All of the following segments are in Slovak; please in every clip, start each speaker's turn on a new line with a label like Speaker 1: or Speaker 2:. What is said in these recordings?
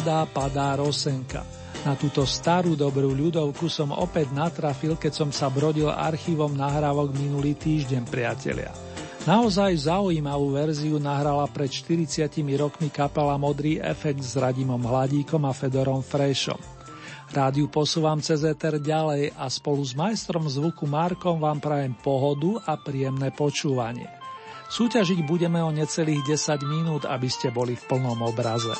Speaker 1: Padá, padá rosenka. Na túto starú dobrú ľudovku som opäť natrafil, keď som sa brodil archívom nahrávok minulý týždeň, priatelia. Naozaj zaujímavú verziu nahrala pred 40 rokmi kapela Modrý efekt s Radimom Hladíkom a Fedorom Frešom. Rádiu posúvam cez Ether ďalej a spolu s majstrom zvuku Markom vám prajem pohodu a príjemné počúvanie. Súťažiť budeme o necelých 10 minút, aby ste boli v plnom obraze.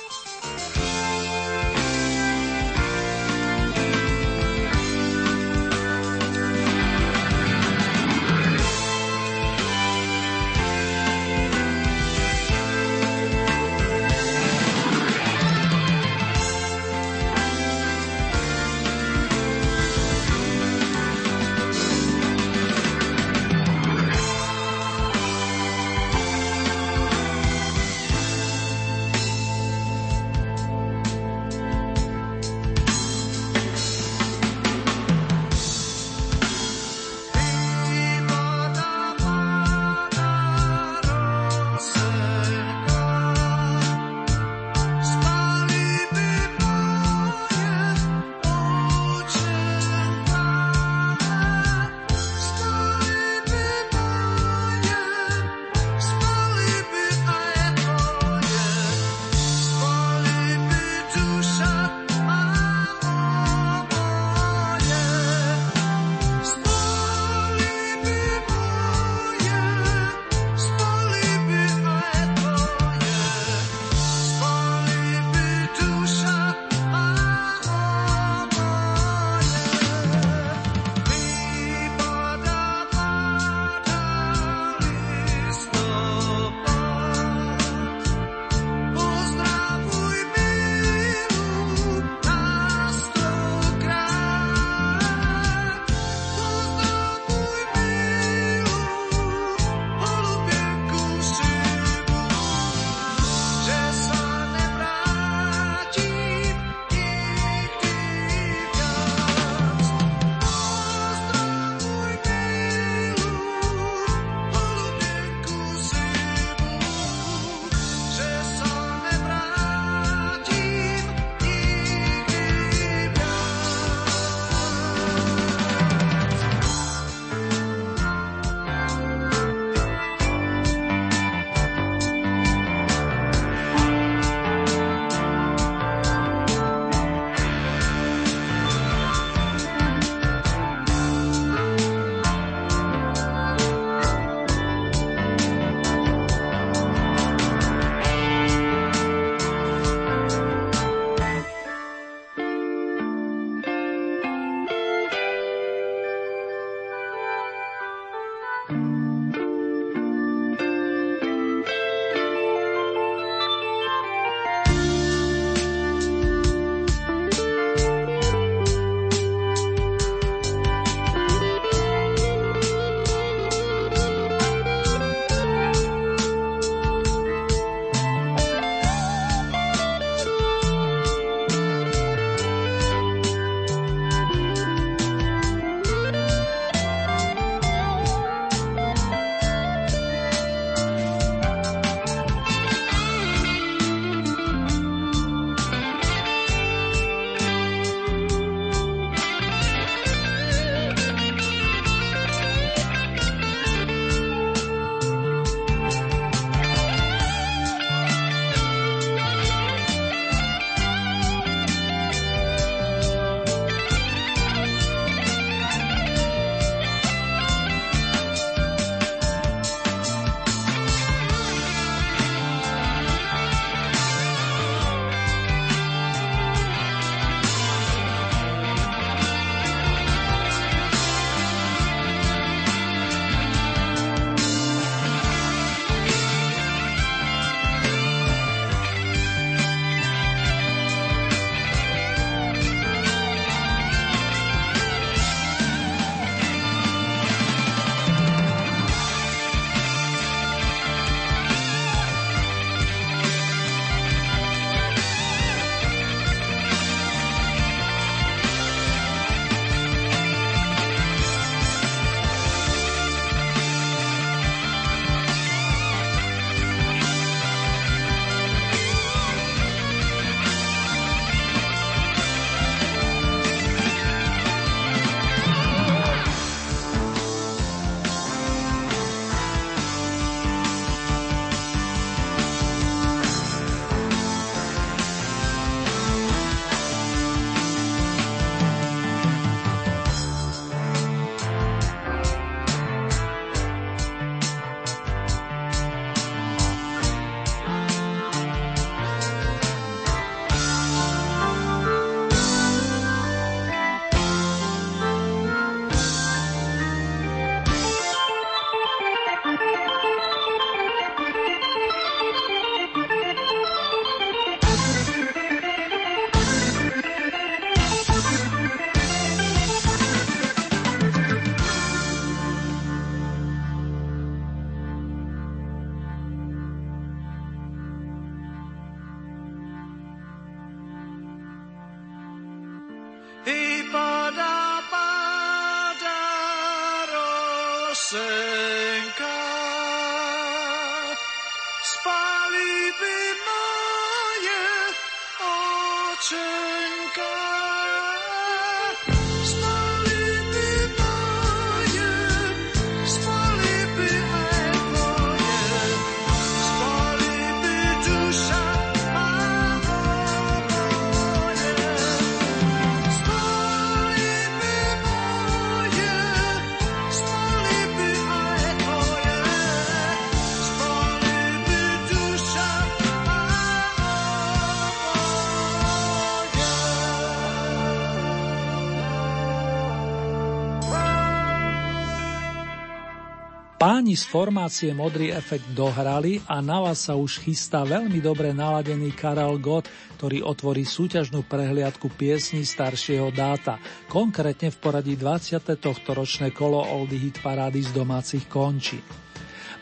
Speaker 1: Páni z formácie Modrý efekt dohrali a na vás sa už chystá veľmi dobre naladený Karel Gott, ktorý otvorí súťažnú prehliadku piesní staršieho dáta, konkrétne v poradí 20. tohto ročné kolo Oldy Hit Parády z domácich končí.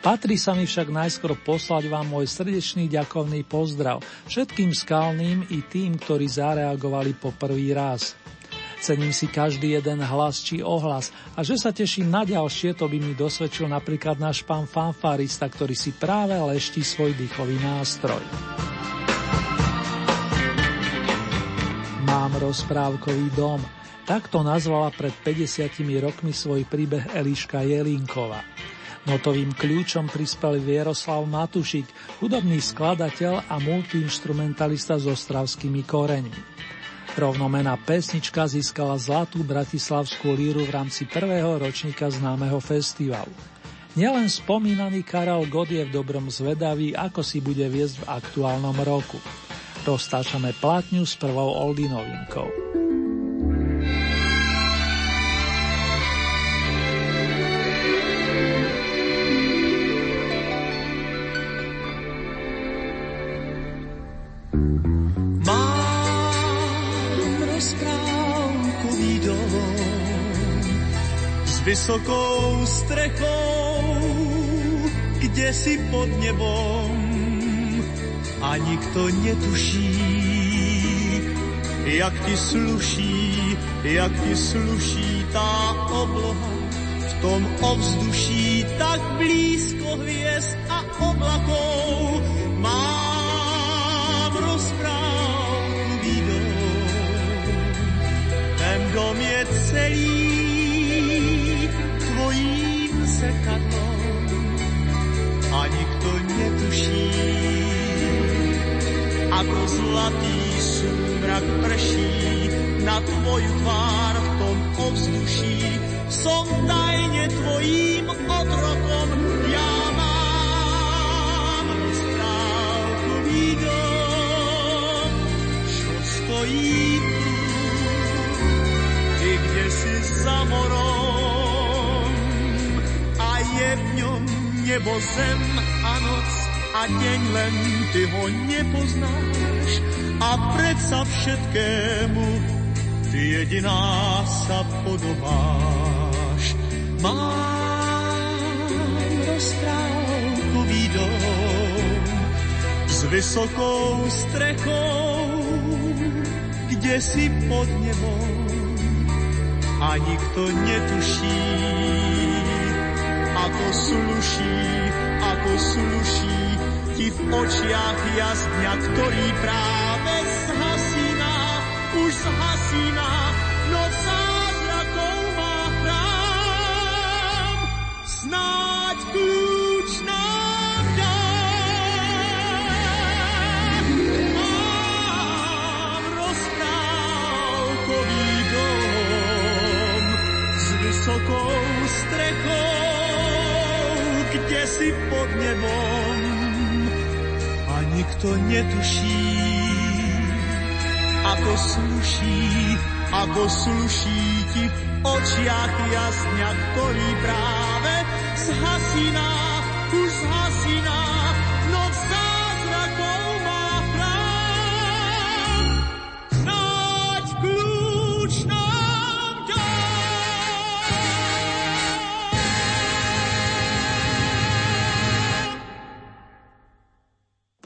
Speaker 1: Patrí sa mi však najskôr poslať vám môj srdečný ďakovný pozdrav všetkým skalným i tým, ktorí zareagovali po prvý raz. Cením si každý jeden hlas či ohlas a že sa teším na ďalšie, to by mi dosvedčil napríklad náš pán fanfarista, ktorý si práve lešti svoj dýchový nástroj. Mám rozprávkový dom. Takto nazvala pred 50 rokmi svoj príbeh Eliška Jelinková. Notovým kľúčom prispel Vieroslav Matušik, hudobný skladateľ a multiinstrumentalista s ostravskými koreňmi. Rovnomená pesnička získala zlatú bratislavskú líru v rámci prvého ročníka známeho festivalu. Nielen spomínaný Karel God je v dobrom zvedavý, ako si bude viesť v aktuálnom roku. Roztáčame platňu s prvou Oldy
Speaker 2: vysokou strechou, kde si pod nebom a nikto netuší, jak ti sluší, jak ti sluší tá obloha v tom ovzduší tak blízko hviezd a oblakov. Mám rozprávku vidom, ten dom je celý netuší, ako zlatý súmrak prší na tvoju tvár v tom ovzduší. Som tajne tvojím otrokom, ja mám rozprávkový dom, čo stojí tu, ty kde si za morom je v ňom nebo zem a deň len ty ho nepoznáš a predsa všetkému ty jediná sa podobáš. Mám rozprávkový dom s vysokou strechou, kde si pod nebom a nikto netuší, ako sluší, ako sluší v očiach jazdňa, ktorý práve zhasína, už zhasína, no zázrakov má chrám. Snáď kľúč nám dá. Mám rozprávkový dom s vysokou strechou, kde si pod nebom a nikto netuší, ako sluší, ako sluší ti v očiach jasňa, ktorý práve zhasíná, už zhasíná,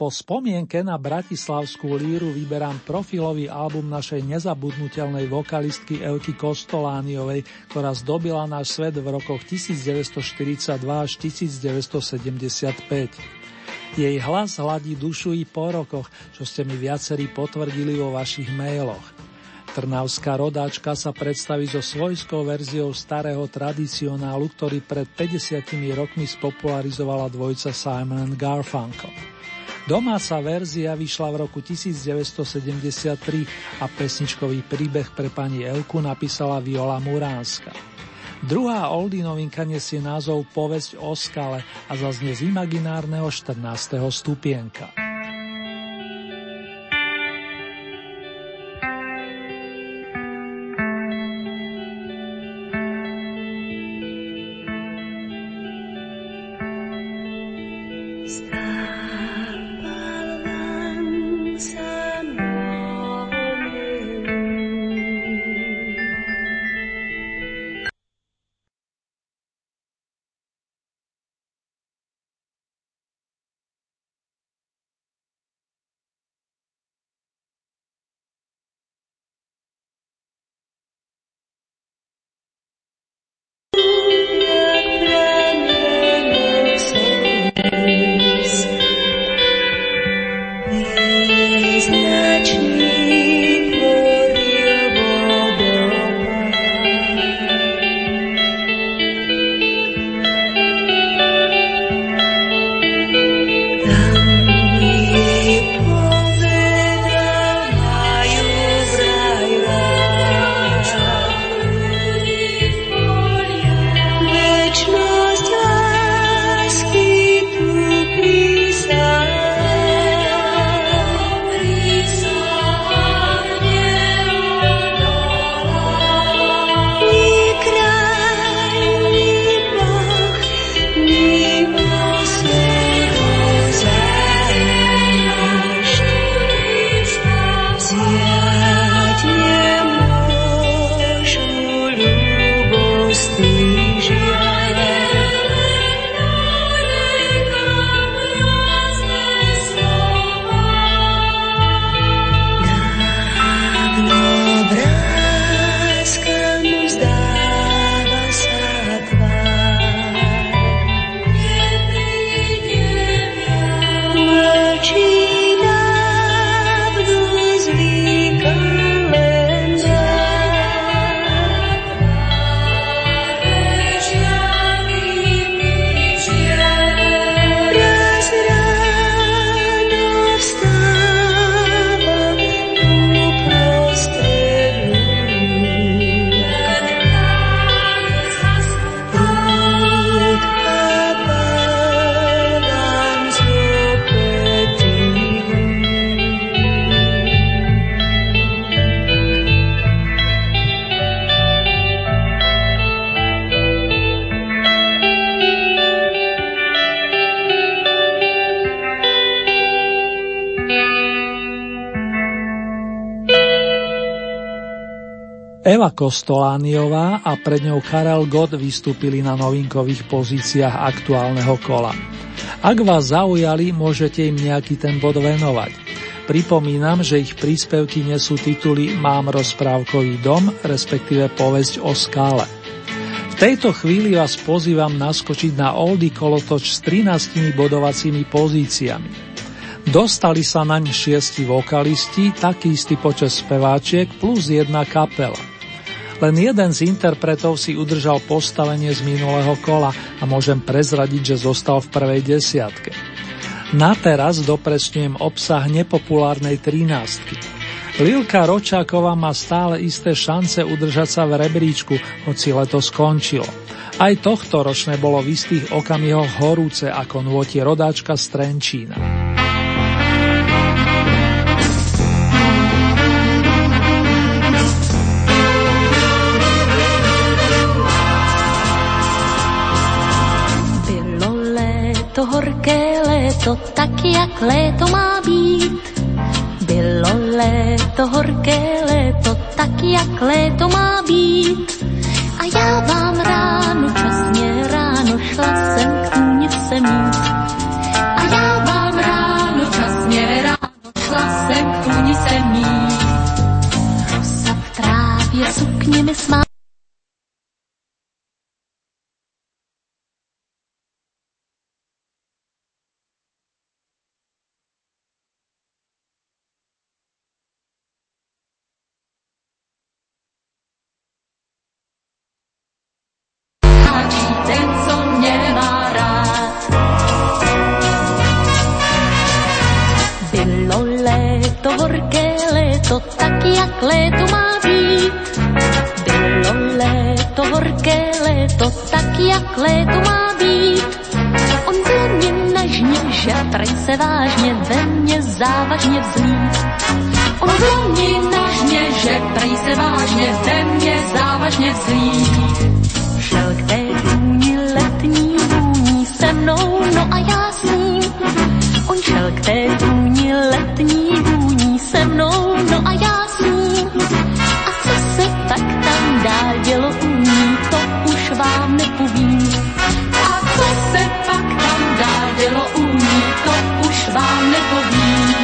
Speaker 1: po spomienke na Bratislavskú líru vyberám profilový album našej nezabudnutelnej vokalistky Elky Kostolániovej, ktorá zdobila náš svet v rokoch 1942 až 1975. Jej hlas hladí dušu i po rokoch, čo ste mi viacerí potvrdili vo vašich mailoch. Trnavská rodáčka sa predstaví so svojskou verziou starého tradicionálu, ktorý pred 50 rokmi spopularizovala dvojca Simon Garfunkel. Domáca verzia vyšla v roku 1973 a pesničkový príbeh pre pani Elku napísala Viola Muránska. Druhá oldie novinka nesie názov Povesť o skale a zaznie z imaginárneho 14. stupienka. Eva Kostolániová a pred ňou Karel Gott vystúpili na novinkových pozíciách aktuálneho kola. Ak vás zaujali, môžete im nejaký ten bod venovať. Pripomínam, že ich príspevky nesú tituly Mám rozprávkový dom, respektíve povesť o skále. V tejto chvíli vás pozývam naskočiť na Oldy Kolotoč s 13 bodovacími pozíciami. Dostali sa naň šiesti vokalisti, taký istý počet speváčiek plus jedna kapela. Len jeden z interpretov si udržal postavenie z minulého kola a môžem prezradiť, že zostal v prvej desiatke. Na teraz dopresňujem obsah nepopulárnej trinástky. Lilka Ročáková má stále isté šance udržať sa v rebríčku, hoci leto skončilo. Aj tohto ročné bolo v istých okamihoch horúce ako nôti rodáčka z Trenčína.
Speaker 3: co taky jak léto má být. Bylo léto, horké léto, taky jak léto má být. A já vám ráno, časně ráno, šla jsem k tůnice mít. A já vám ráno, časně
Speaker 4: ráno, šla jsem k tůnice mít. Rosa v trávě, sukně mi smá léto má být. Bylo léto, horké léto, tak jak léto má být. On mě nežně, že prej se vážně ve mně závažně vzlít. On mě nežně, že prej se vážně ve mně závažně vzlít. Šel k té tůni letní vůní se mnou, no a já s ním. On šel k té tůni letní vůní se mnou, no a já s ním. A co se tak tam dál dělo u ní, to už vám nepovím. A co se pak tam dál dělo u ní, to už vám nepovím.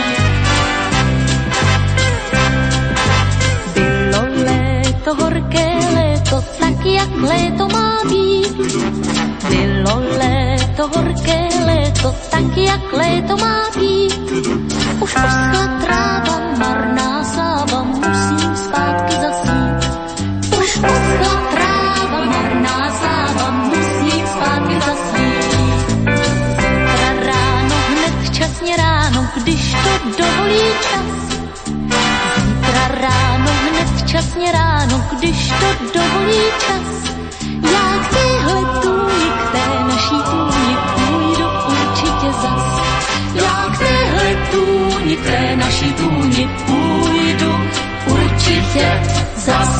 Speaker 4: Bylo léto, horké léto, tak jak léto má být. Bylo léto, horké léto, tak jak léto má být. Už poschla tráva, marná sláva, musím zpátky zasít. Už poschla tráva, marná sláva, musím zpátky zasít. Ráno, hned včasně ráno, když to dovolí čas. Včasně ráno, když to dovolí čas. Já k téhle tůni, k té naší tůni půjdu určitě zas. Já k téhle tůni, k té naší tůni půjdu určitě zas.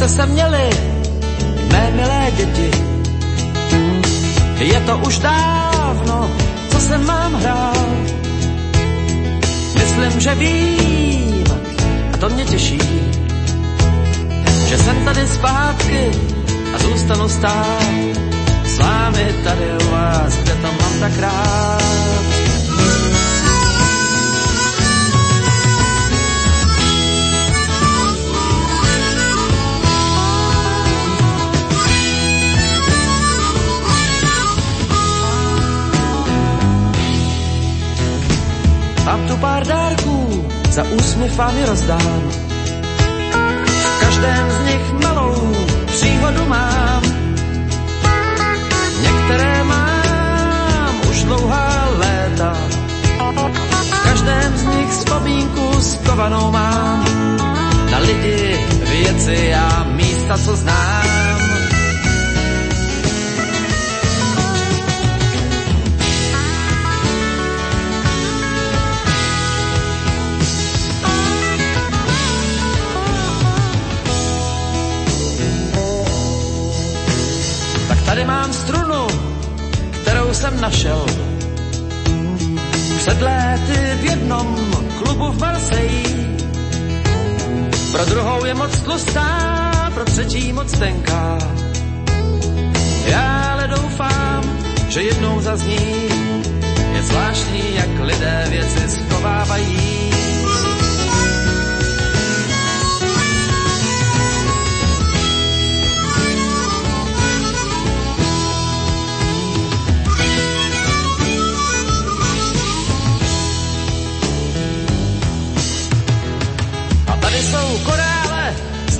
Speaker 5: Jste se měli, mé milé děti? Je to už dávno, co se mám hrát. Myslím, že vím, a to mě těší, že jsem tady zpátky a zůstanu stát s vámi tady u vás, kde to mám tak rád. Pár dárků, za úsměv vám je rozdám. V každém z nich malou příhodu mám. Některé mám už dlouhá léta. V každém z nich vzpomínku skovanou mám. Na lidi, věci a místa, co znám. Jsem našel. Před léty v jednom klubu v Marseille. Pro druhou je moc tlustá, pro třetí moc tenká. Já ale doufám, že jednou zazní. Je zvláštní, jak lidé věci schovávají.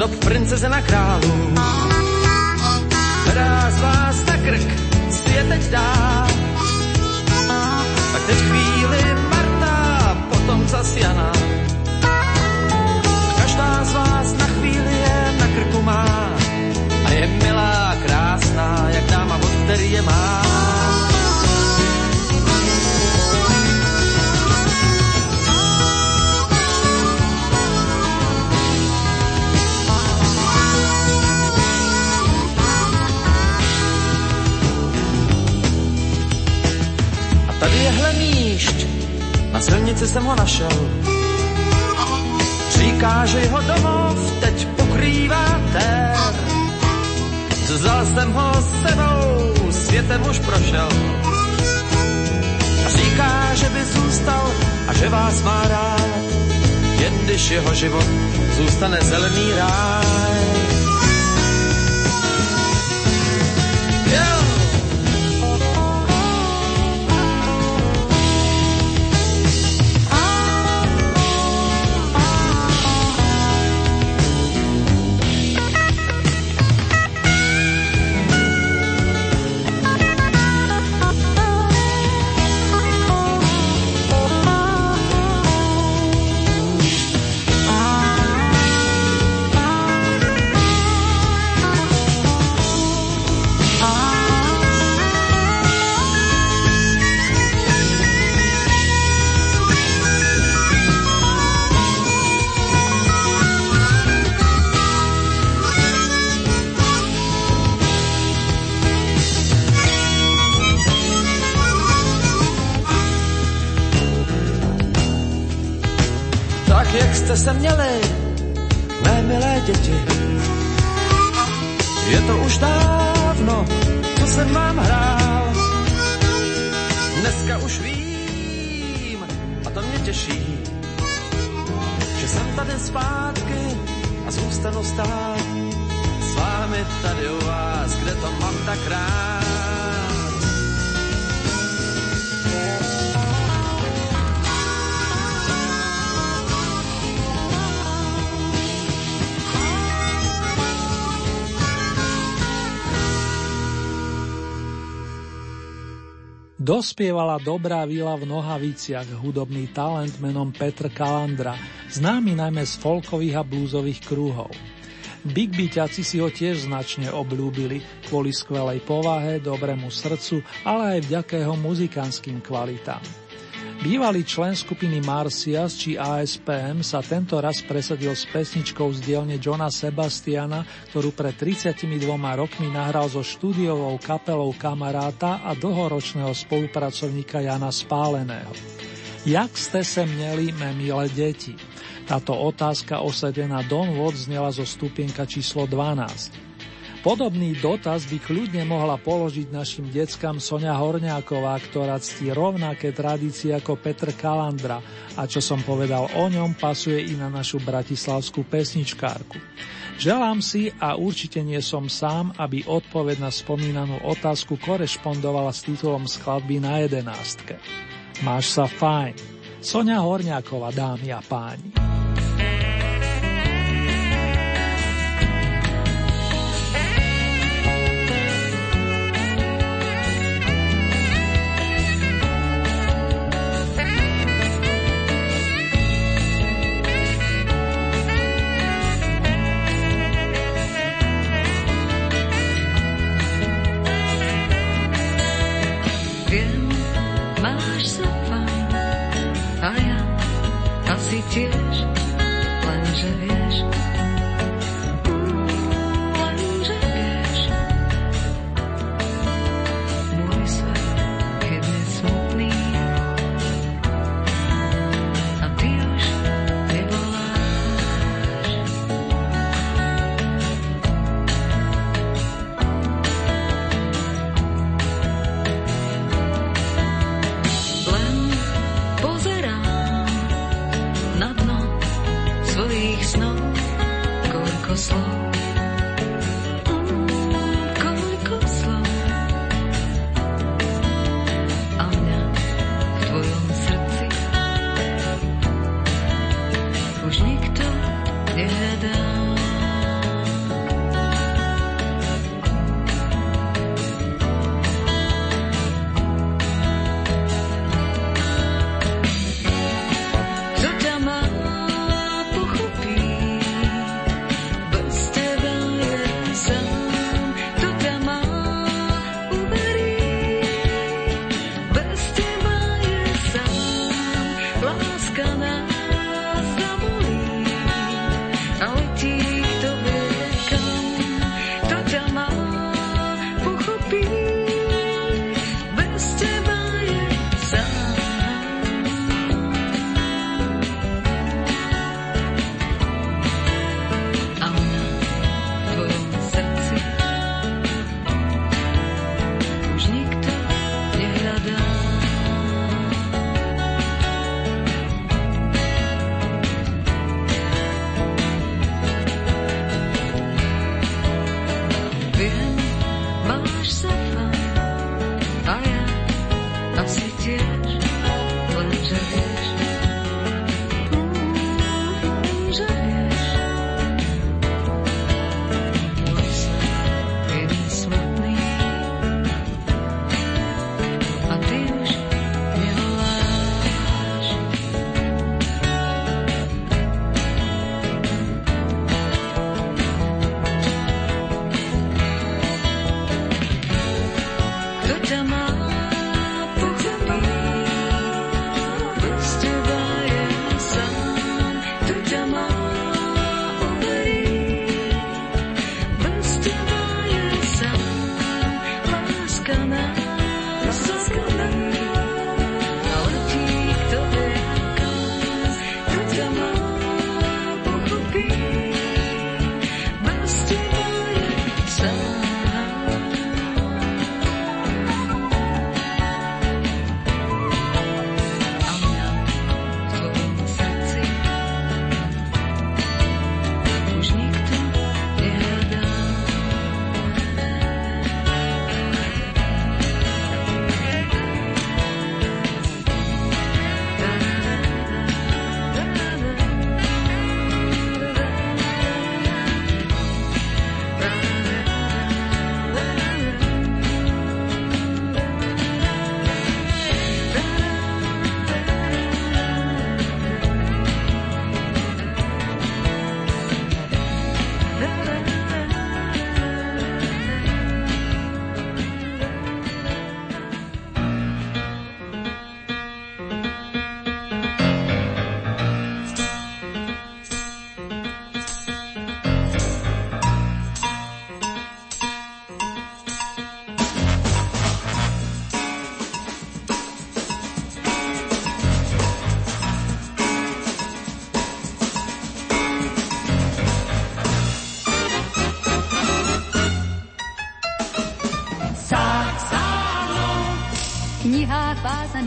Speaker 5: Dob princeze na králu. Která z vás na krk si je teď dá. Tak teď chvíli Marta, potom zas Jana. Každá z vás na chvíli je na krku má. A je milá, krásná, jak dáma, od který je má. A tady je hlemíšť, na silnici jsem ho našel. Říká, že jeho domov teď pokrývá tér. Vzal jsem ho sebou, světem už prošel. Říká, že by zůstal a že vás má rád, jen když jeho život zůstane zelený ráj.
Speaker 1: Dospievala dobrá vila v Nohaviciach, hudobný talent menom Petr Kalandra, známy najmä z folkových a blúzových krúhov. Big Beaťaci si ho tiež značne obľúbili kvôli skvelej povahe, dobrému srdcu, ale aj vďaka jeho muzikánskym kvalitám. Bývalý člen skupiny Marcias či ASPM sa tento raz presadil s pesničkou z dielne Johna Sebastiana, ktorú pred 32 rokmi nahral so štúdiovou kapelou kamaráta a dlhoročného spolupracovníka Jana Spáleného. Jak ste se měli, me milé deti? Táto otázka osadená Don Watt znela zo stupienka číslo 12. Podobný dotaz by kľudne mohla položiť našim deckám Sonia Horňáková, ktorá ctí rovnaké tradície ako Petr Kalandra a čo som povedal o ňom pasuje i na našu bratislavskú pesničkárku. Želám si a určite nie som sám, aby odpoveď na spomínanú otázku korešpondovala s titulom skladby na jedenástke. Máš sa fajn. Sonia Horňáková, dámy a páni.
Speaker 6: Na dno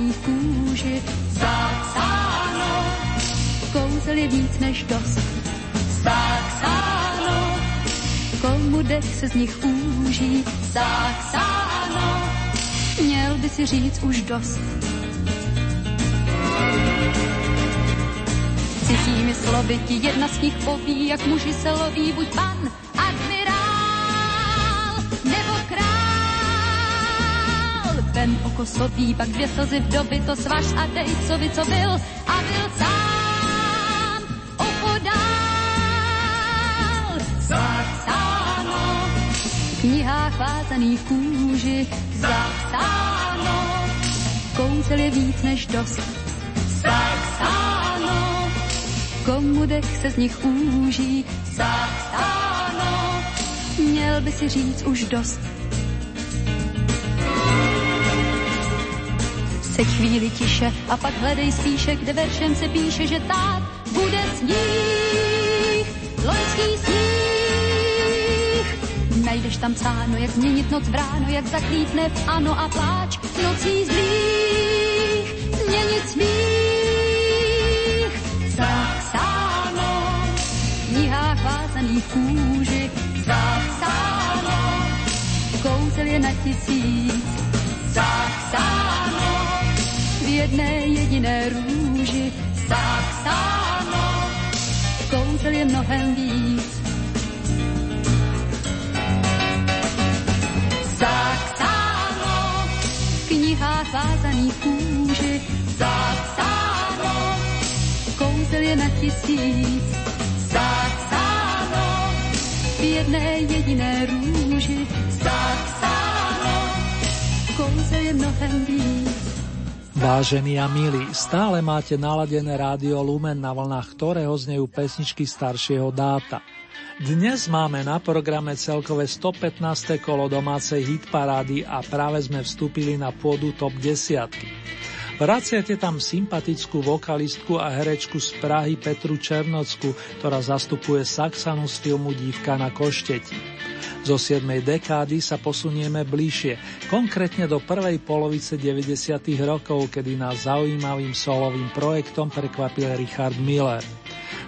Speaker 3: vázaných kůži zapsáno. Kouzel je víc než dost zapsáno. Komu dech se z nich úží zapsáno. Měl by si říct už dost. Cizími slovy ti jedna z nich poví, jak muži se loví, buď pan, Vem okosový, pak dvě slzy v doby, to svaž a dej, co by, co byl a byl sám opodál. Zapsáno v knihách vázaných kůži, zapsáno, kouzel je víc než dost. Zapsáno, komu dech se z nich úží, zapsáno, měl by si říct už dost. Se chvíli tiše a pak hledej spíše, kde veršem se píše, že tak bude sníh, loňský sníh. Najdeš tam cáno, jak změnit noc v ráno, jak zaklítne v ano a pláč nocí zlých, změnit smích. vázaných kůži. Zapsáno, kouzel je na tisíc. zapsáno, v jedné jediné růži zapsáno, kouzel je mnohem víc. Zapsáno, v knihách vázaných kůži zapsáno, kouzel je na tisíc jedné jediné rúži zapsáno, kouze je mnohem víc.
Speaker 1: Vážení a milí, stále máte naladené rádio Lumen, na vlnách ktorého znejú pesničky staršieho dáta. Dnes máme na programe celkové 115. kolo domácej hitparády a práve sme vstúpili na pôdu top 10. Vraciate tam sympatickú vokalistku a herečku z Prahy Petru Černocku, ktorá zastupuje Saxanu z filmu Dívka na košteti. Zo 7. dekády sa posunieme bližšie, konkrétne do prvej polovice 90. rokov, kedy nás zaujímavým solovým projektom prekvapil Richard Miller.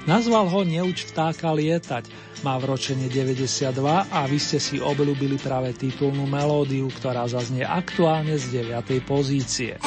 Speaker 1: Nazval ho Neuč vtáka lietať, má v ročenie 92 a vy ste si obľúbili práve titulnú melódiu, ktorá zaznie aktuálne z 9. pozície.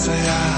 Speaker 5: say I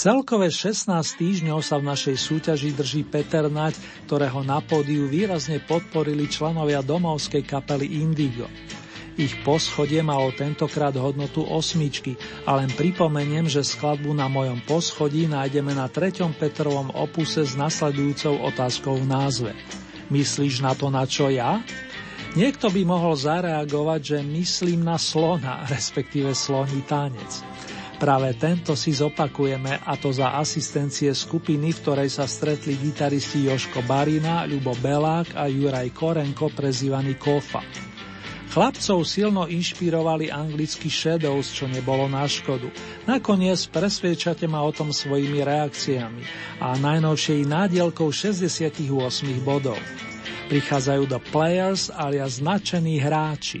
Speaker 1: Celkové 16 týždňov sa v našej súťaži drží Peter Naď, ktorého na pódiu výrazne podporili členovia domovskej kapely Indigo. Ich poschodie malo tentokrát hodnotu osmičky ale len pripomeniem, že skladbu na mojom poschodí nájdeme na 3. Petrovom opuse s nasledujúcou otázkou v názve.
Speaker 7: Myslíš na to, na čo ja? Niekto by mohol zareagovať, že myslím na slona, respektíve sloní tanec. Práve tento si zopakujeme a to za asistencie skupiny, v ktorej sa stretli gitaristi Joško Barina, Ľubo Belák a Juraj Korenko, prezývaný Kofa. Chlapcov silno inšpirovali anglickí Shadows, čo nebolo na škodu. Nakoniec presviečate ma o tom svojimi reakciami a najnovšej nádielkou 68 bodov. Prichádzajú do Players alias značení hráči.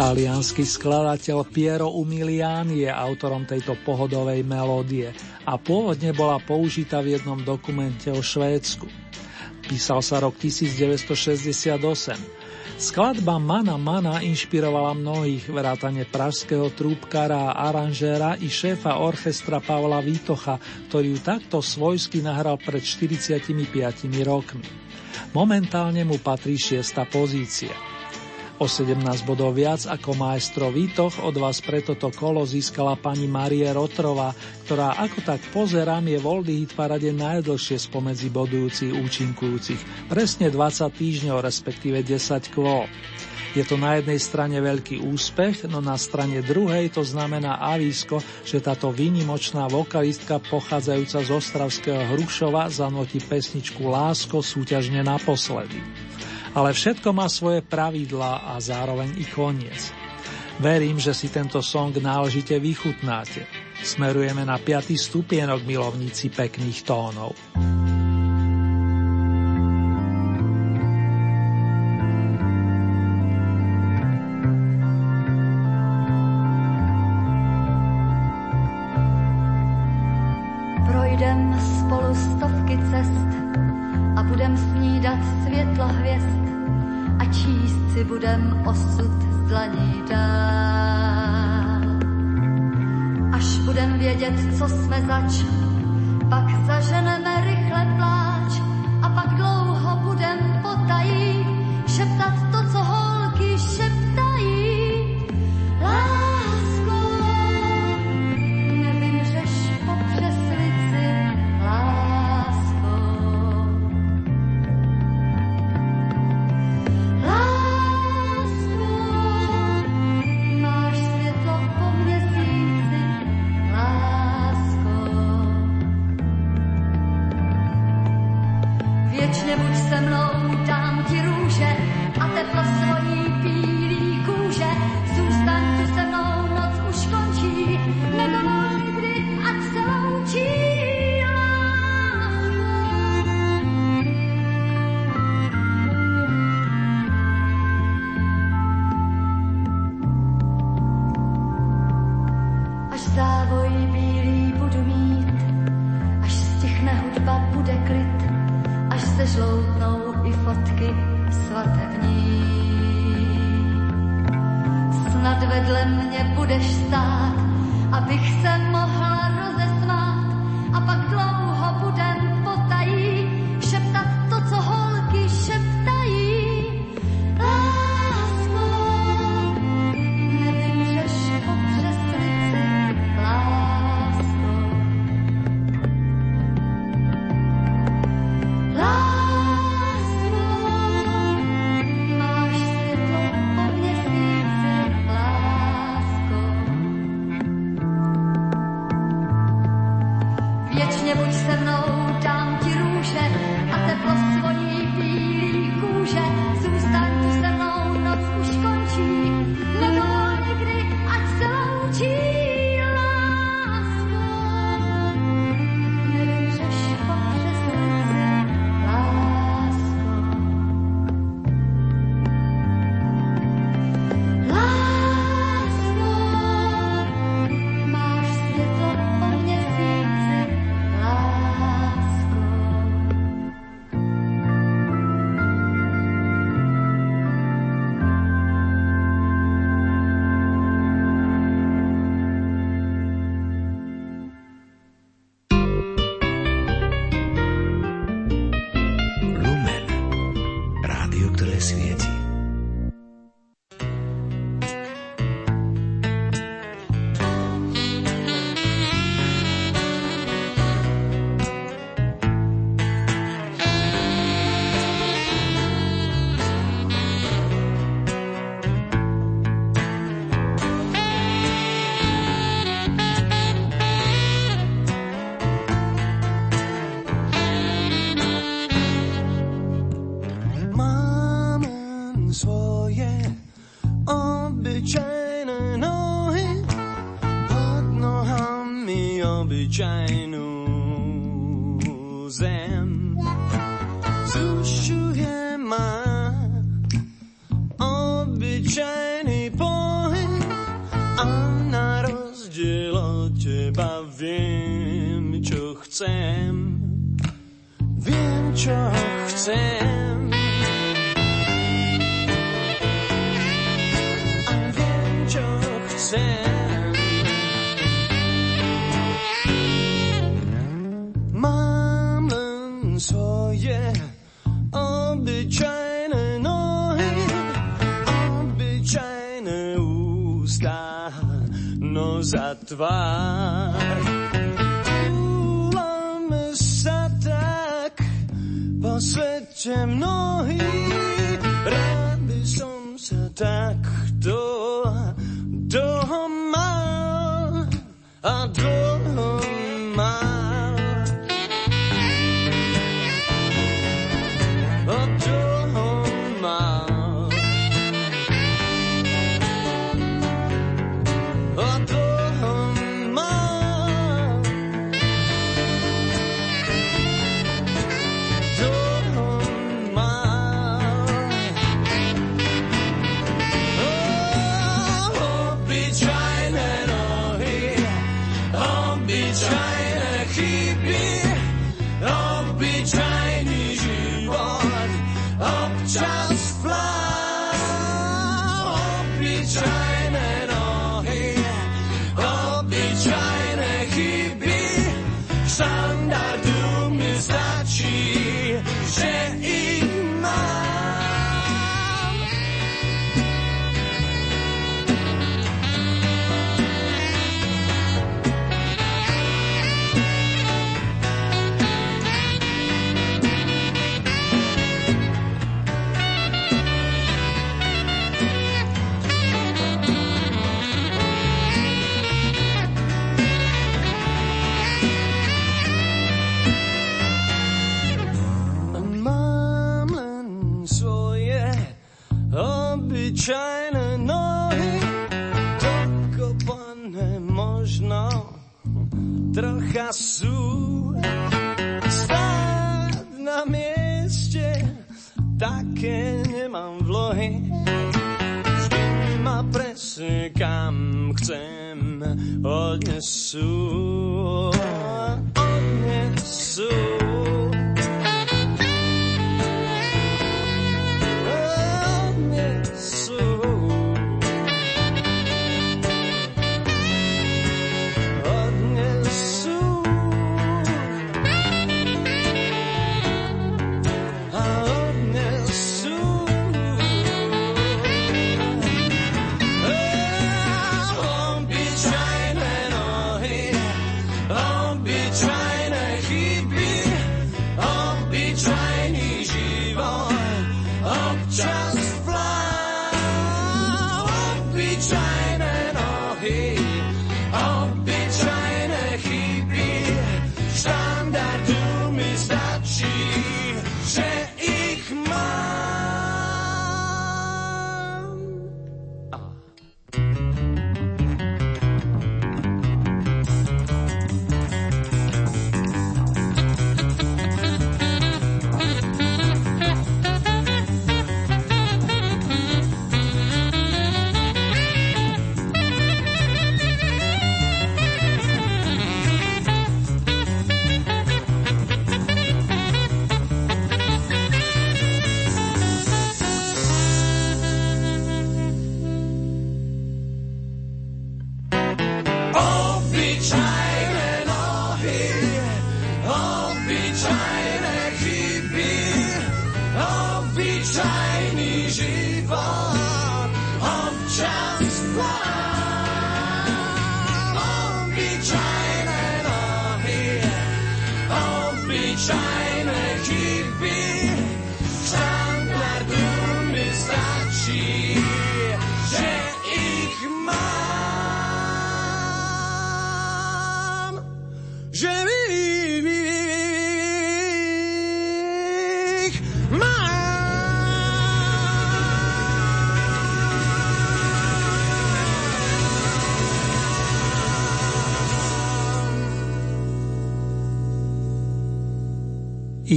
Speaker 7: Talianský skladateľ Piero Umiliani je autorom tejto pohodovej melódie a pôvodne bola použitá v jednom dokumente o Švédsku. Písal sa rok 1968.
Speaker 8: Skladba Mana Mana inšpirovala mnohých, vrátane pražského trúbkara a aranžéra i šéfa orchestra Pavla Vítocha, ktorý ju takto svojsky nahral pred 45 rokmi. Momentálne mu patrí šiesta pozícia. O 17 bodov viac ako maestro Vítoch. Od vás pre toto kolo získala pani Marie Rotrova, ktorá ako tak pozerám je Voldy hit parade najdlhšie spomedzi bodujúcich účinkujúcich, presne 20 týždňov, respektíve 10 kvô. Je to na jednej strane veľký úspech, no na strane druhej to znamená avísko, že táto výnimočná vokalistka pochádzajúca z Ostravského Hrušova zanotí pesničku Lásko súťažne naposledy ale všetko má svoje pravidlá a zároveň i koniec. Verím, že si tento song náležite vychutnáte. Smerujeme na 5. stupienok milovníci pekných tónov.
Speaker 9: Věčně buď se mnou,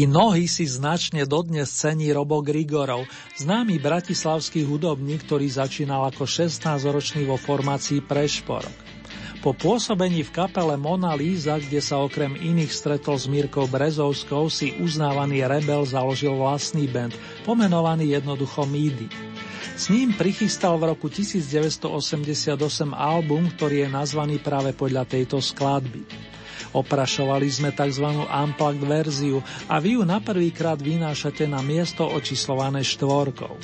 Speaker 10: Nohy
Speaker 1: si značne dodnes cení Robo Grigorov, známy bratislavský hudobník, ktorý začínal ako 16-ročný vo formácii Prešporok. Po pôsobení v kapele Mona Lisa, kde sa okrem iných stretol s Mírkou Brezovskou, si uznávaný rebel založil vlastný band, pomenovaný jednoducho Mídy.
Speaker 6: S ním prichystal v roku 1988 album, ktorý je nazvaný práve podľa tejto skladby. Oprašovali sme tzv. unplugged verziu a vy ju na prvýkrát vynášate na miesto očíslované štvorkou.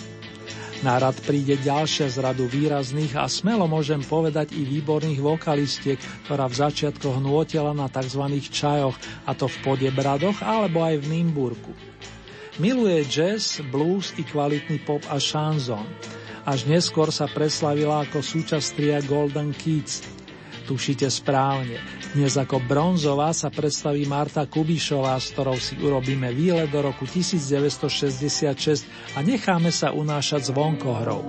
Speaker 6: Nárad príde ďalšia z radu výrazných a smelo môžem povedať i výborných vokalistiek, ktorá v začiatkoch nôtela na tzv. čajoch, a to v Podebradoch alebo aj v Nimburku. Miluje jazz, blues i kvalitný pop a šanzón. Až neskôr sa preslavila ako súčasť tria Golden Kids. Tušite správne. Dnes ako bronzová sa predstaví Marta Kubišová, s ktorou si urobíme výlet do roku 1966 a necháme sa unášať zvonkohrou.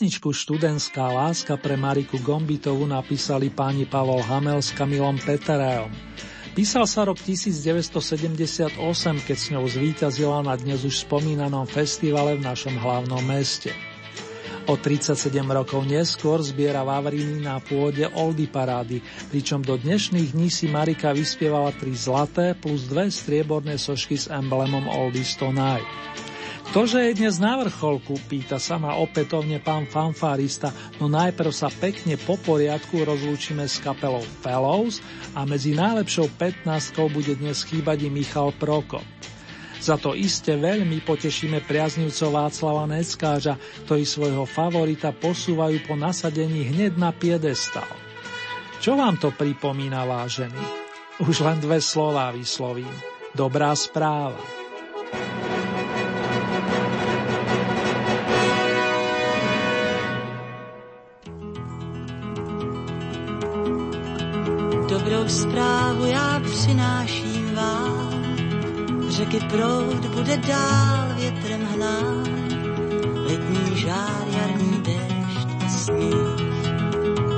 Speaker 1: Pesničku Študentská láska pre Mariku Gombitovu napísali páni Pavol Hamel s Kamilom Peterajom. Písal sa rok 1978, keď s ňou zvíťazila na dnes už spomínanom festivale v našom hlavnom meste. O 37 rokov neskôr zbiera Vavriny na pôde Oldy parády, pričom do dnešných dní si Marika vyspievala tri zlaté plus dve strieborné sošky s emblemom Oldies Tonight. Tože je dnes na vrcholku, pýta sa ma opätovne pán fanfárista, no najprv sa pekne po poriadku rozlúčime s kapelou Fellows a medzi najlepšou 15 bude dnes chýbať i Michal Prokop. Za to iste veľmi potešíme priaznivcov Václava Neckáža, ktorí svojho favorita posúvajú po nasadení hneď na piedestal. Čo vám to pripomína, vážený? Už len dve slová vyslovím. Dobrá správa.
Speaker 11: Zprávu já přináším vám. Řeky proud bude dál větrem hnát, letní žár, jarní déšť a smích.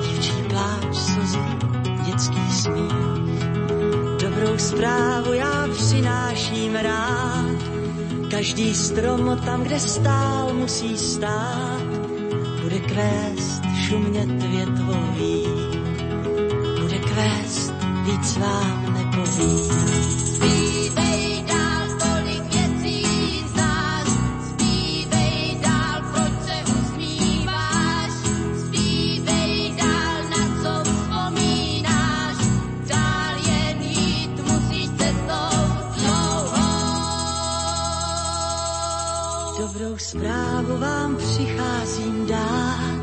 Speaker 11: Dívčí pláč, slzy, dětský smích. Dobrou zprávu já přináším rád, každý strom tam, kde stál, musí stát. Bude kvést šumět větvový, bude kvést víc vám nepovím. Dobrou zprávu vám přicházím dát,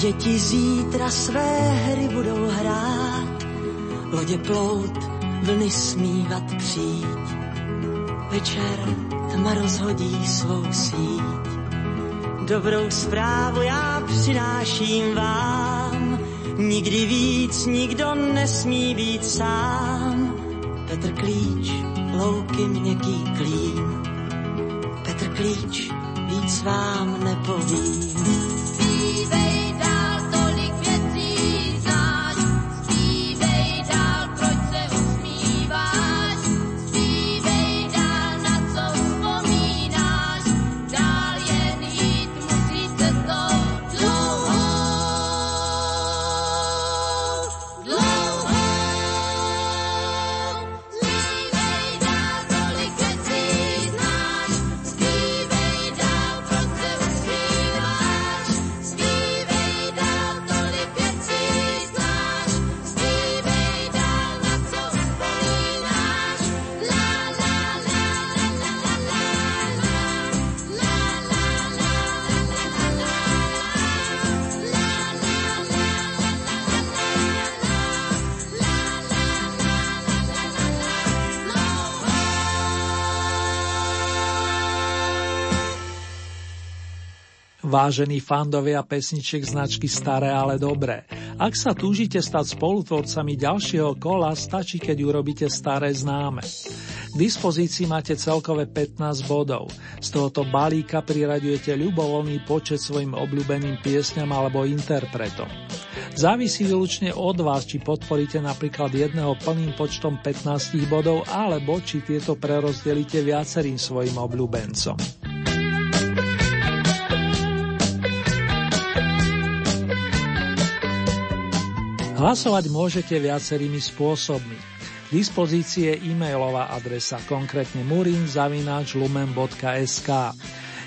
Speaker 11: děti zítra své hry budou hrát lodě plout, vlny smívat přijít. Večer tma rozhodí svou síť. Dobrou zprávu já přináším vám, nikdy víc nikdo nesmí být sám. Petr Klíč, louky měkký klín. Petr Klíč, víc vám nepovím.
Speaker 1: Vážení fandovia pesničiek značky Staré, ale dobré. Ak sa túžite stať spolutvorcami ďalšieho kola, stačí, keď urobíte staré známe. K dispozícii máte celkové 15 bodov. Z tohoto balíka priraďujete ľubovoľný počet svojim obľúbeným piesňam alebo interpretom. Závisí výlučne od vás, či podporíte napríklad jedného plným počtom 15 bodov, alebo či tieto prerozdelíte viacerým svojim obľúbencom. Hlasovať môžete viacerými spôsobmi. K dispozícii je e-mailová adresa, konkrétne murinzavináčlumen.sk.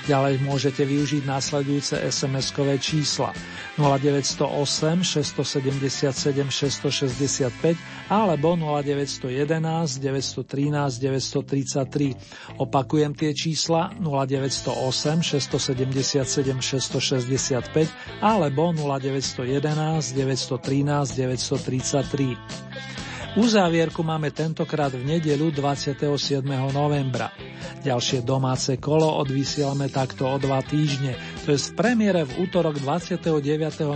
Speaker 1: Ďalej môžete využiť následujúce SMS-kové čísla 0908 677 665 alebo 0911 913 933. Opakujem tie čísla 0908 677 665 alebo 0911 913 933. Uzávierku máme tentokrát v nedelu 27. novembra. Ďalšie domáce kolo odvysielame takto o dva týždne, to je v premiére v útorok 29.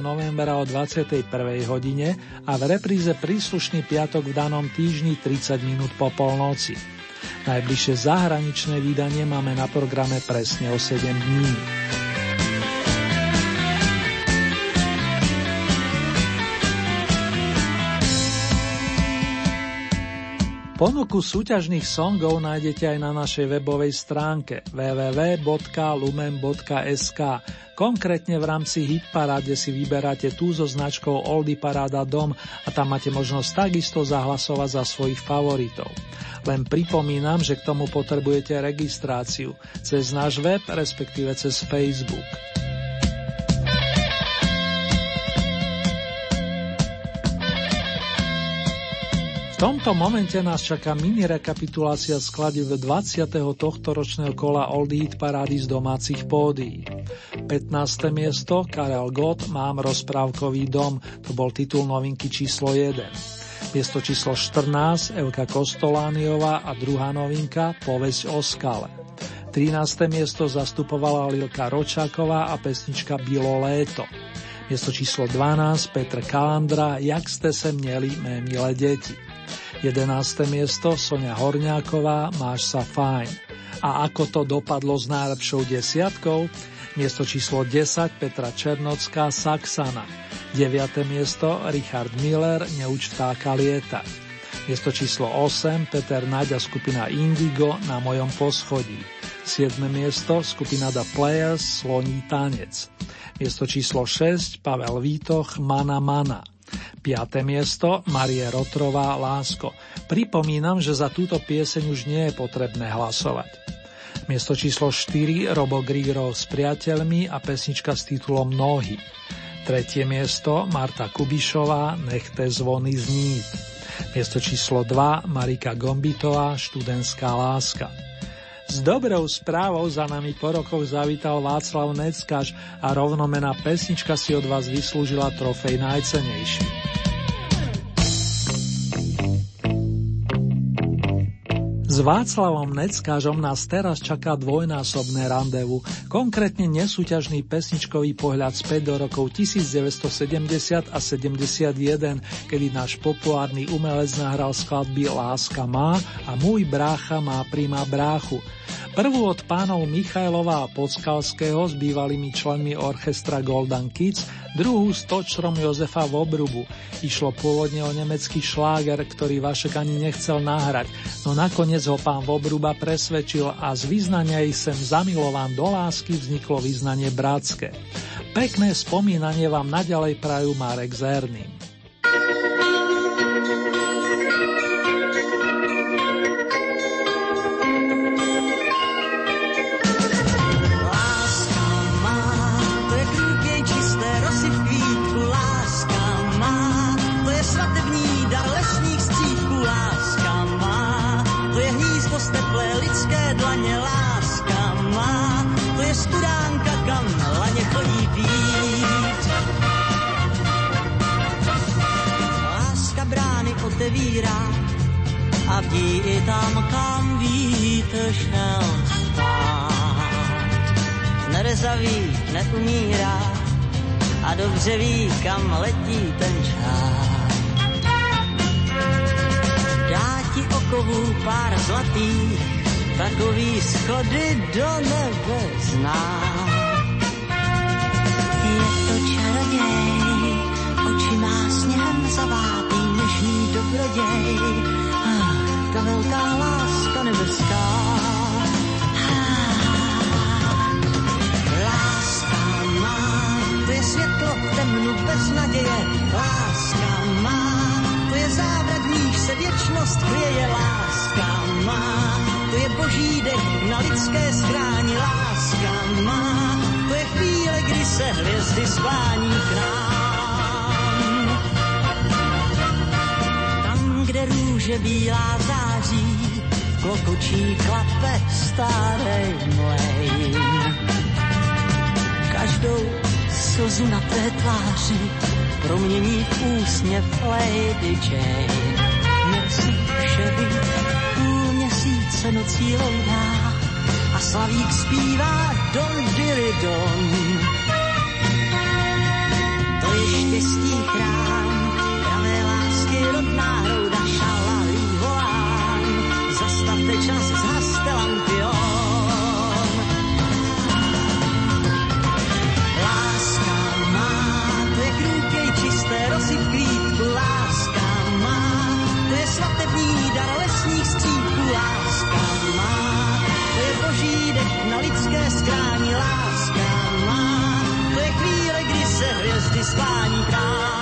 Speaker 1: novembra o 21. hodine a v repríze príslušný piatok v danom týždni 30 minút po polnoci. Najbližšie zahraničné vydanie máme na programe presne o 7 dní. Ponuku súťažných songov nájdete aj na našej webovej stránke www.lumen.sk. Konkrétne v rámci Hitparáde si vyberáte tú so značkou Oldy Paráda Dom a tam máte možnosť takisto zahlasovať za svojich favoritov. Len pripomínam, že k tomu potrebujete registráciu cez náš web, respektíve cez Facebook. Tomto momente nás čaká mini rekapitulácia skladieb 20. tohto ročného kola Old Hit parády z domácich pódií. 15. miesto Karel Gott Mám rozprávkový dom, to bol titul novinky číslo 1. Miesto číslo 14 Evka Kostolániová a druhá novinka Povesť o skale. 13. miesto zastupovala Lilka Ročáková a pesnička Bilo léto. Miesto číslo 12 Petr Kalandra Jak ste se měli mé milé deti. 11. miesto Sonia Horňáková Máš sa fajn. A ako to dopadlo s najlepšou desiatkou? Miesto číslo 10 Petra Černocká Saxana. 9. miesto Richard Miller Neuč vtáka lieta. Miesto číslo 8 Peter Naďa skupina Indigo na mojom poschodí. 7. miesto skupina The Players Sloní tanec. Miesto číslo 6 Pavel Vítoch Mana Mana. 5. miesto Marie Rotrová Lásko. Pripomínam, že za túto pieseň už nie je potrebné hlasovať. Miesto číslo 4 Robo Grigro s priateľmi a pesnička s titulom Nohy. Tretie miesto Marta Kubišová Nechte zvony znít. Miesto číslo 2 Marika Gombitová Študentská láska. S dobrou správou za nami po rokoch zavítal Václav Neckaš a rovnomená pesnička si od vás vyslúžila trofej najcenejší. S Václavom Neckážom nás teraz čaká dvojnásobné randevu, konkrétne nesúťažný pesničkový pohľad späť do rokov 1970 a 71, kedy náš populárny umelec nahral skladby Láska má a Môj brácha má príma bráchu. Prvú od pánov Michailova a Podskalského s bývalými členmi orchestra Golden Kids, druhú s točrom Jozefa v obrubu. Išlo pôvodne o nemecký šláger, ktorý Vašek ani nechcel nahrať, no nakoniec ho pán Vobruba presvedčil a z vyznania ich sem zamilovan do lásky vzniklo vyznanie bratské. Pekné spomínanie vám naďalej prajú Marek Zerným.
Speaker 11: I tam, kam vítr šel spát. Nerezavý neumírá a dobře ví, kam letí ten čas. Dá ti okovů pár zlatých, takový schody do nebe znám. Je to čaroděj, oči má sněhem zavátý dnešní dobroděj. Ta velká láska nebeská. Láska má, to je světlo temnu bez naděje. Láska má, to je závrat, se věčnost chvěje. Láska má, to je boží dech na lidské schráni. Láska má, to je chvíle, kdy se hvězdy sklání k nám. Kde růže bílá září, klokočí klape starej mlej. Každou slzu na té tváři promění v úsměv Lady Jane. Měsíče půl měsíce nocí loudá a slavík zpívá Don Diri Don. To je štěstí pravé přírodná hrouda šala volán. Zastavte čas, zhaste lampion. Láska má, to je krůkej čisté rosy v klídku. Láska má, to je svatební dar lesních střípků. Láska má, to je dech na lidské skráni. Láska má, to je chvíle, kdy se hvězdy svání král.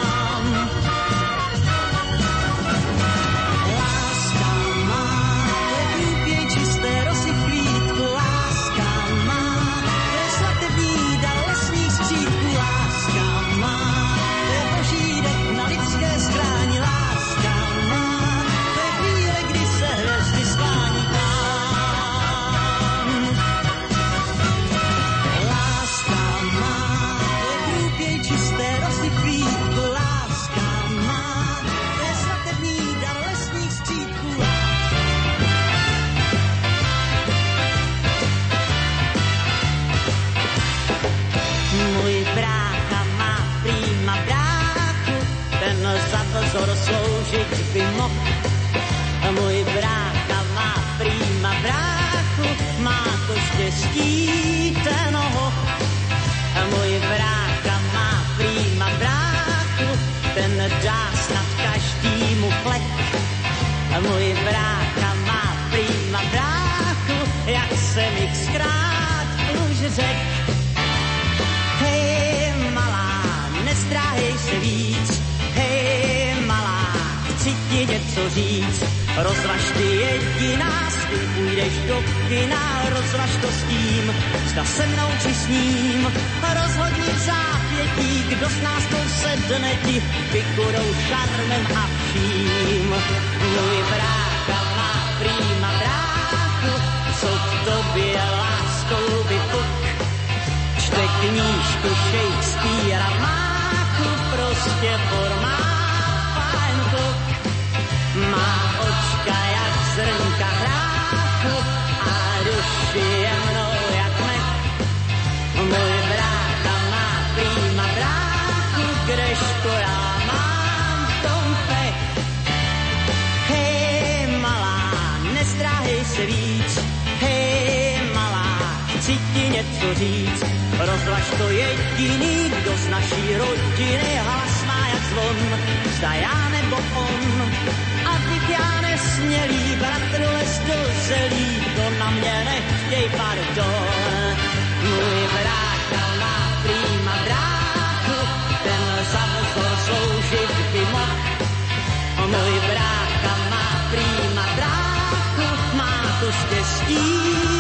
Speaker 11: se štíte noho a moje vráka má prý bráku, ten dá snad každýmu flek. A moje vráka má prý bráku, jak jsem jich zkrát už řek. Hej, malá, nestráhej se víc, hej, malá, chci ti něco říct, Rozvaž ty jediná, s půjdeš do kina, rozvaž to s tím, zda se mnou či s ním. Rozhodni zápětí, kdo z nás to sedne ti, vykurou šarmem a vším. Můj brácha má prýma bráchu, co k tobě láskou vypuk. Čte knížku Shakespearea máku, prostě formál fajn kluk. Má se víc. Hej, malá, chci ti něco říct. Rozvaž to jediný, kdo z naší rodiny hlas má jak zvon. Zda já nebo on. A ty já nesmělý, bratr les do zelí, to na mě nechtěj pardon. Můj brácha steal.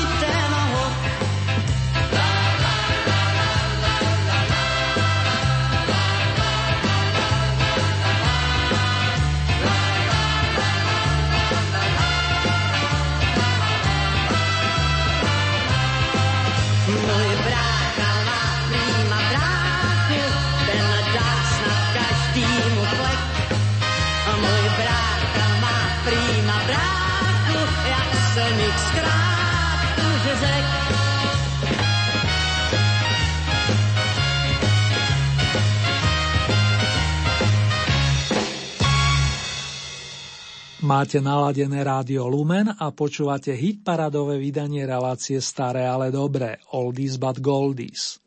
Speaker 1: Máte naladené rádio Lumen a počúvate hit paradové vydanie relácie Staré, ale dobré, Oldies but Goldies.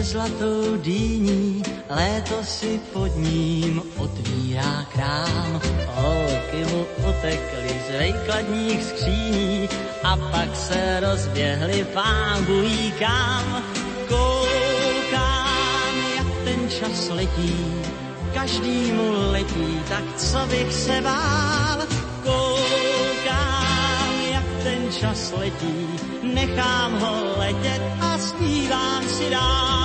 Speaker 11: Se zlatou dýní, léto si pod ním otvírá krám. Holky mu utekly z vejkladních skříní a pak se rozběhly pán bují kam. Koukám, jak ten čas letí, každý mu letí, tak co bych se bál čas letí, nechám ho letět a zpívám si dál.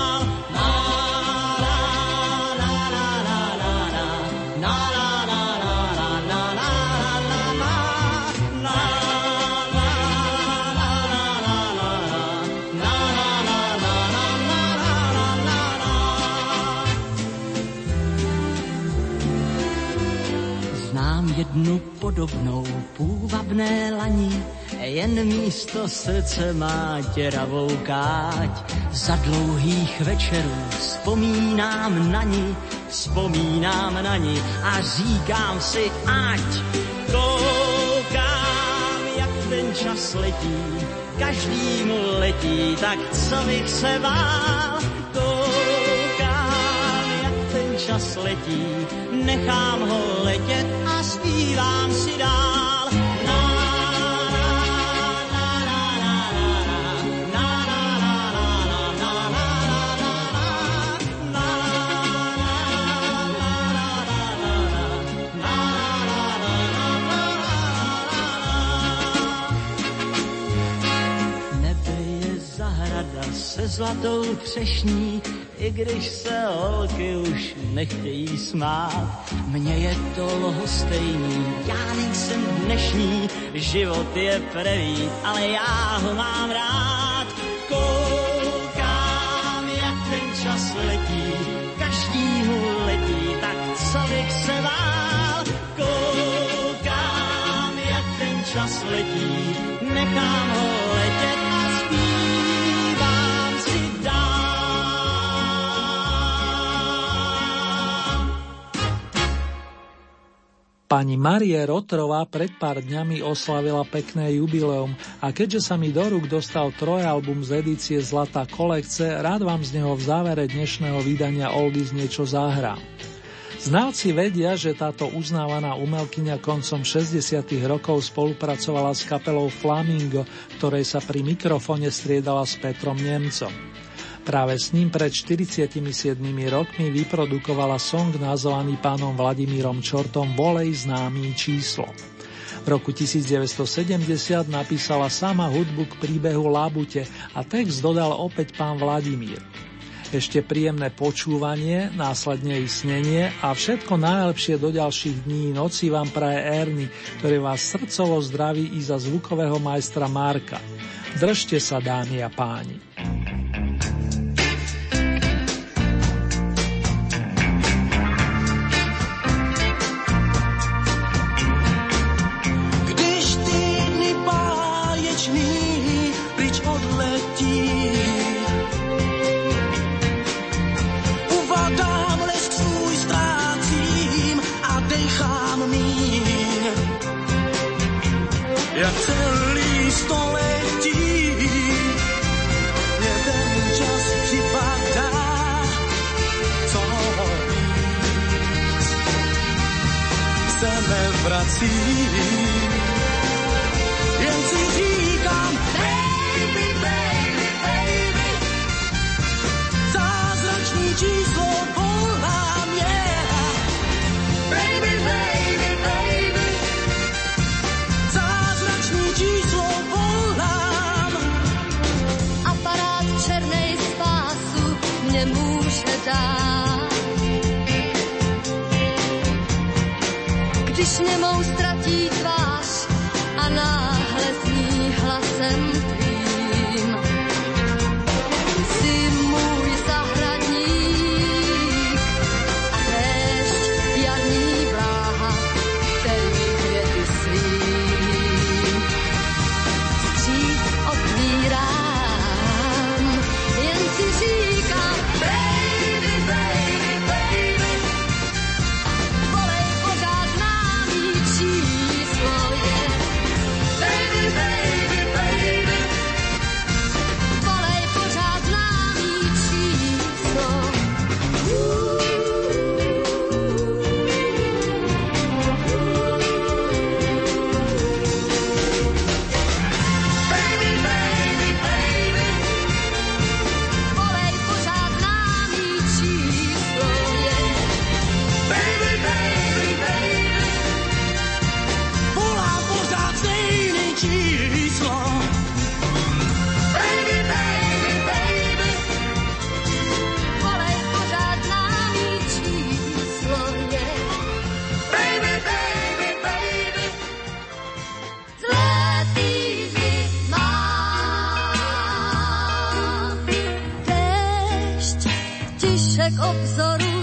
Speaker 11: Jednu podobnou půvabné laní jen místo srdce má děravou káť. Za dlouhých večerů vzpomínám na ní, vzpomínám na ní a říkám si, ať koukám, jak ten čas letí, každý mu letí, tak co bych se bál, koukám, jak ten čas letí, nechám ho letět a zpívám si dál. Zlatou třešní, i když se holky už nechtějí smát. Mně je to lhostejný, já nejsem dnešní, život je prevít, ale já ho mám rád. Koukám, jak ten čas letí, každý mu letí, tak co bych se bál. Koukám, jak ten čas letí, nechám ho
Speaker 1: Pani Marie Rotrová pred pár dňami oslavila pekné jubileum a keďže sa mi do rúk dostal trojalbum z edície Zlatá kolekce, rád vám z neho v závere dnešného vydania Oldies niečo zahrám. Znalci vedia, že táto uznávaná umelkyňa koncom 60. rokov spolupracovala s kapelou Flamingo, ktorej sa pri mikrofone striedala s Petrom Nemcom. Práve s ním pred 47 rokmi vyprodukovala song nazvaný pánom Vladimírom Čortom Volej známy číslo. V roku 1970 napísala sama hudbu k príbehu Labute a text dodal opäť pán Vladimír. Ešte príjemné počúvanie, následne i snenie a všetko najlepšie do ďalších dní noci vám praje Erny, ktorý vás srdcovo zdraví i za zvukového majstra Marka. Držte sa, dámy a páni.
Speaker 8: tišek obzoru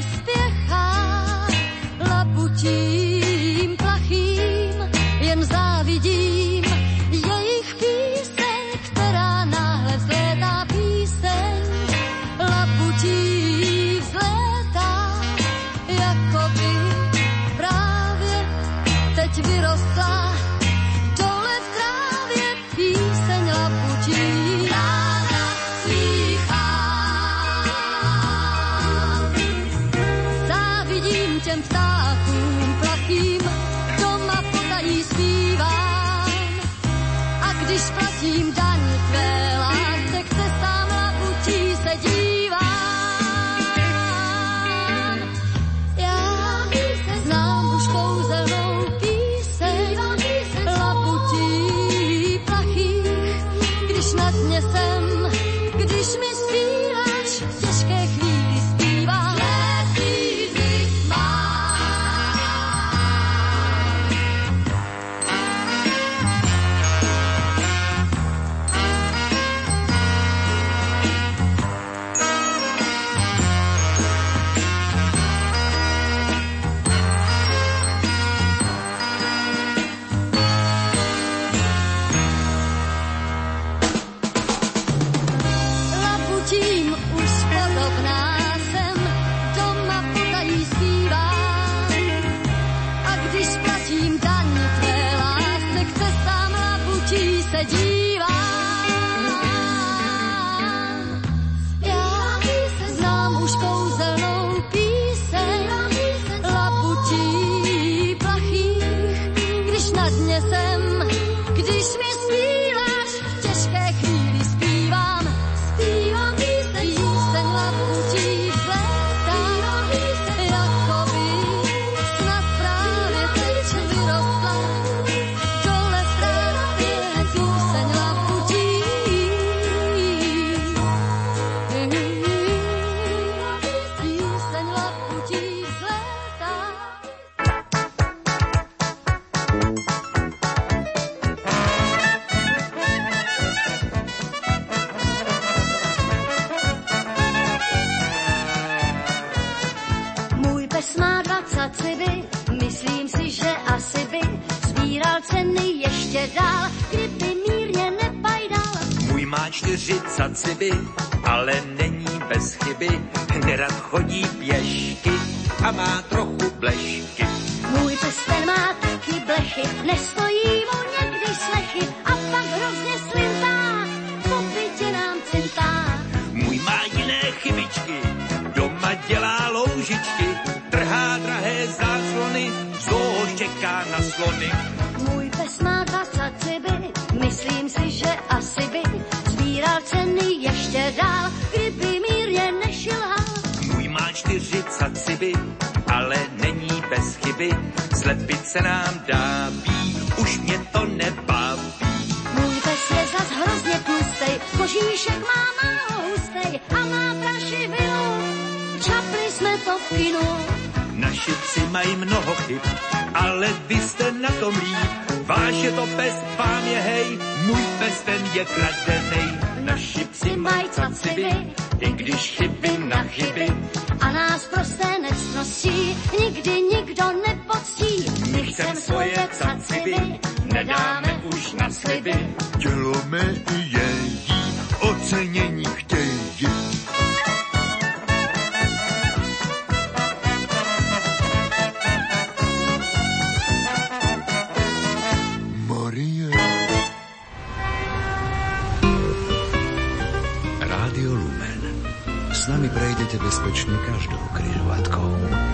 Speaker 8: blešky.
Speaker 12: Můj pes ten má taky blechy, nestojí mu někdy slechy a pak hrozně slintá, po bytě nám cintá.
Speaker 8: Můj má jiné chybičky, doma dělá loužičky, trhá drahé záclony, zoo čeká na slony.
Speaker 12: Můj pes má dvacet ciby, myslím si, že asi by sbíral ceny ještě dál, kdyby mírně nešilhal.
Speaker 8: Můj má čtyři ciby, ale není chyby, slepit se nám dábí, už mě to nebaví.
Speaker 12: Můj pes je zas hrozně tlustej, kožíšek má málo hustej a má prašivinu. Čapli jsme to v kinu.
Speaker 8: Naši psi mají mnoho chyb, ale vy jste na tom líp. Váš je to pes, vám je hej, můj pes ten je kradenej. Naši psi mají ciby, i když chyby na chyby.
Speaker 12: Nás prosté nectností nikdy nikdo nepoctí. My chcem svoje caciby, nedáme už na sliby.
Speaker 8: Dělome i její, ocenění chtějí.
Speaker 13: Prejdete bezpečne každou križovatkou.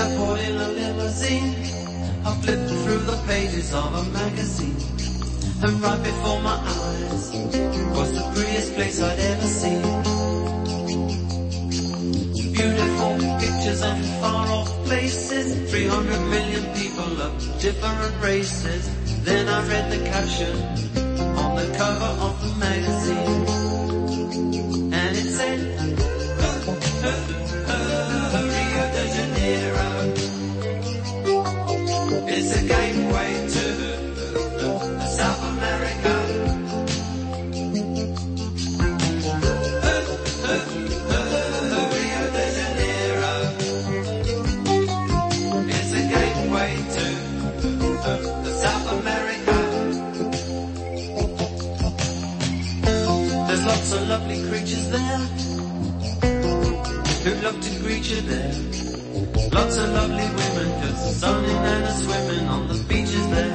Speaker 10: Airport in a limousine. I flipped through the pages of a magazine. And right before my eyes was the prettiest place I'd ever seen. Beautiful pictures of far off places. 300 million people of different races. Then I read the caption on the cover of the magazine. Lovely creatures there. Who'd love to greet you there. Lots of lovely women, cause the sun and are swimming on the beaches there.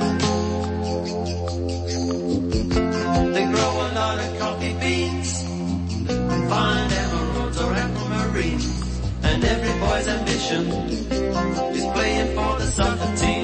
Speaker 10: They grow a lot of coffee beans, and find emeralds or aquamarines, and every boy's ambition is playing for the soccer team.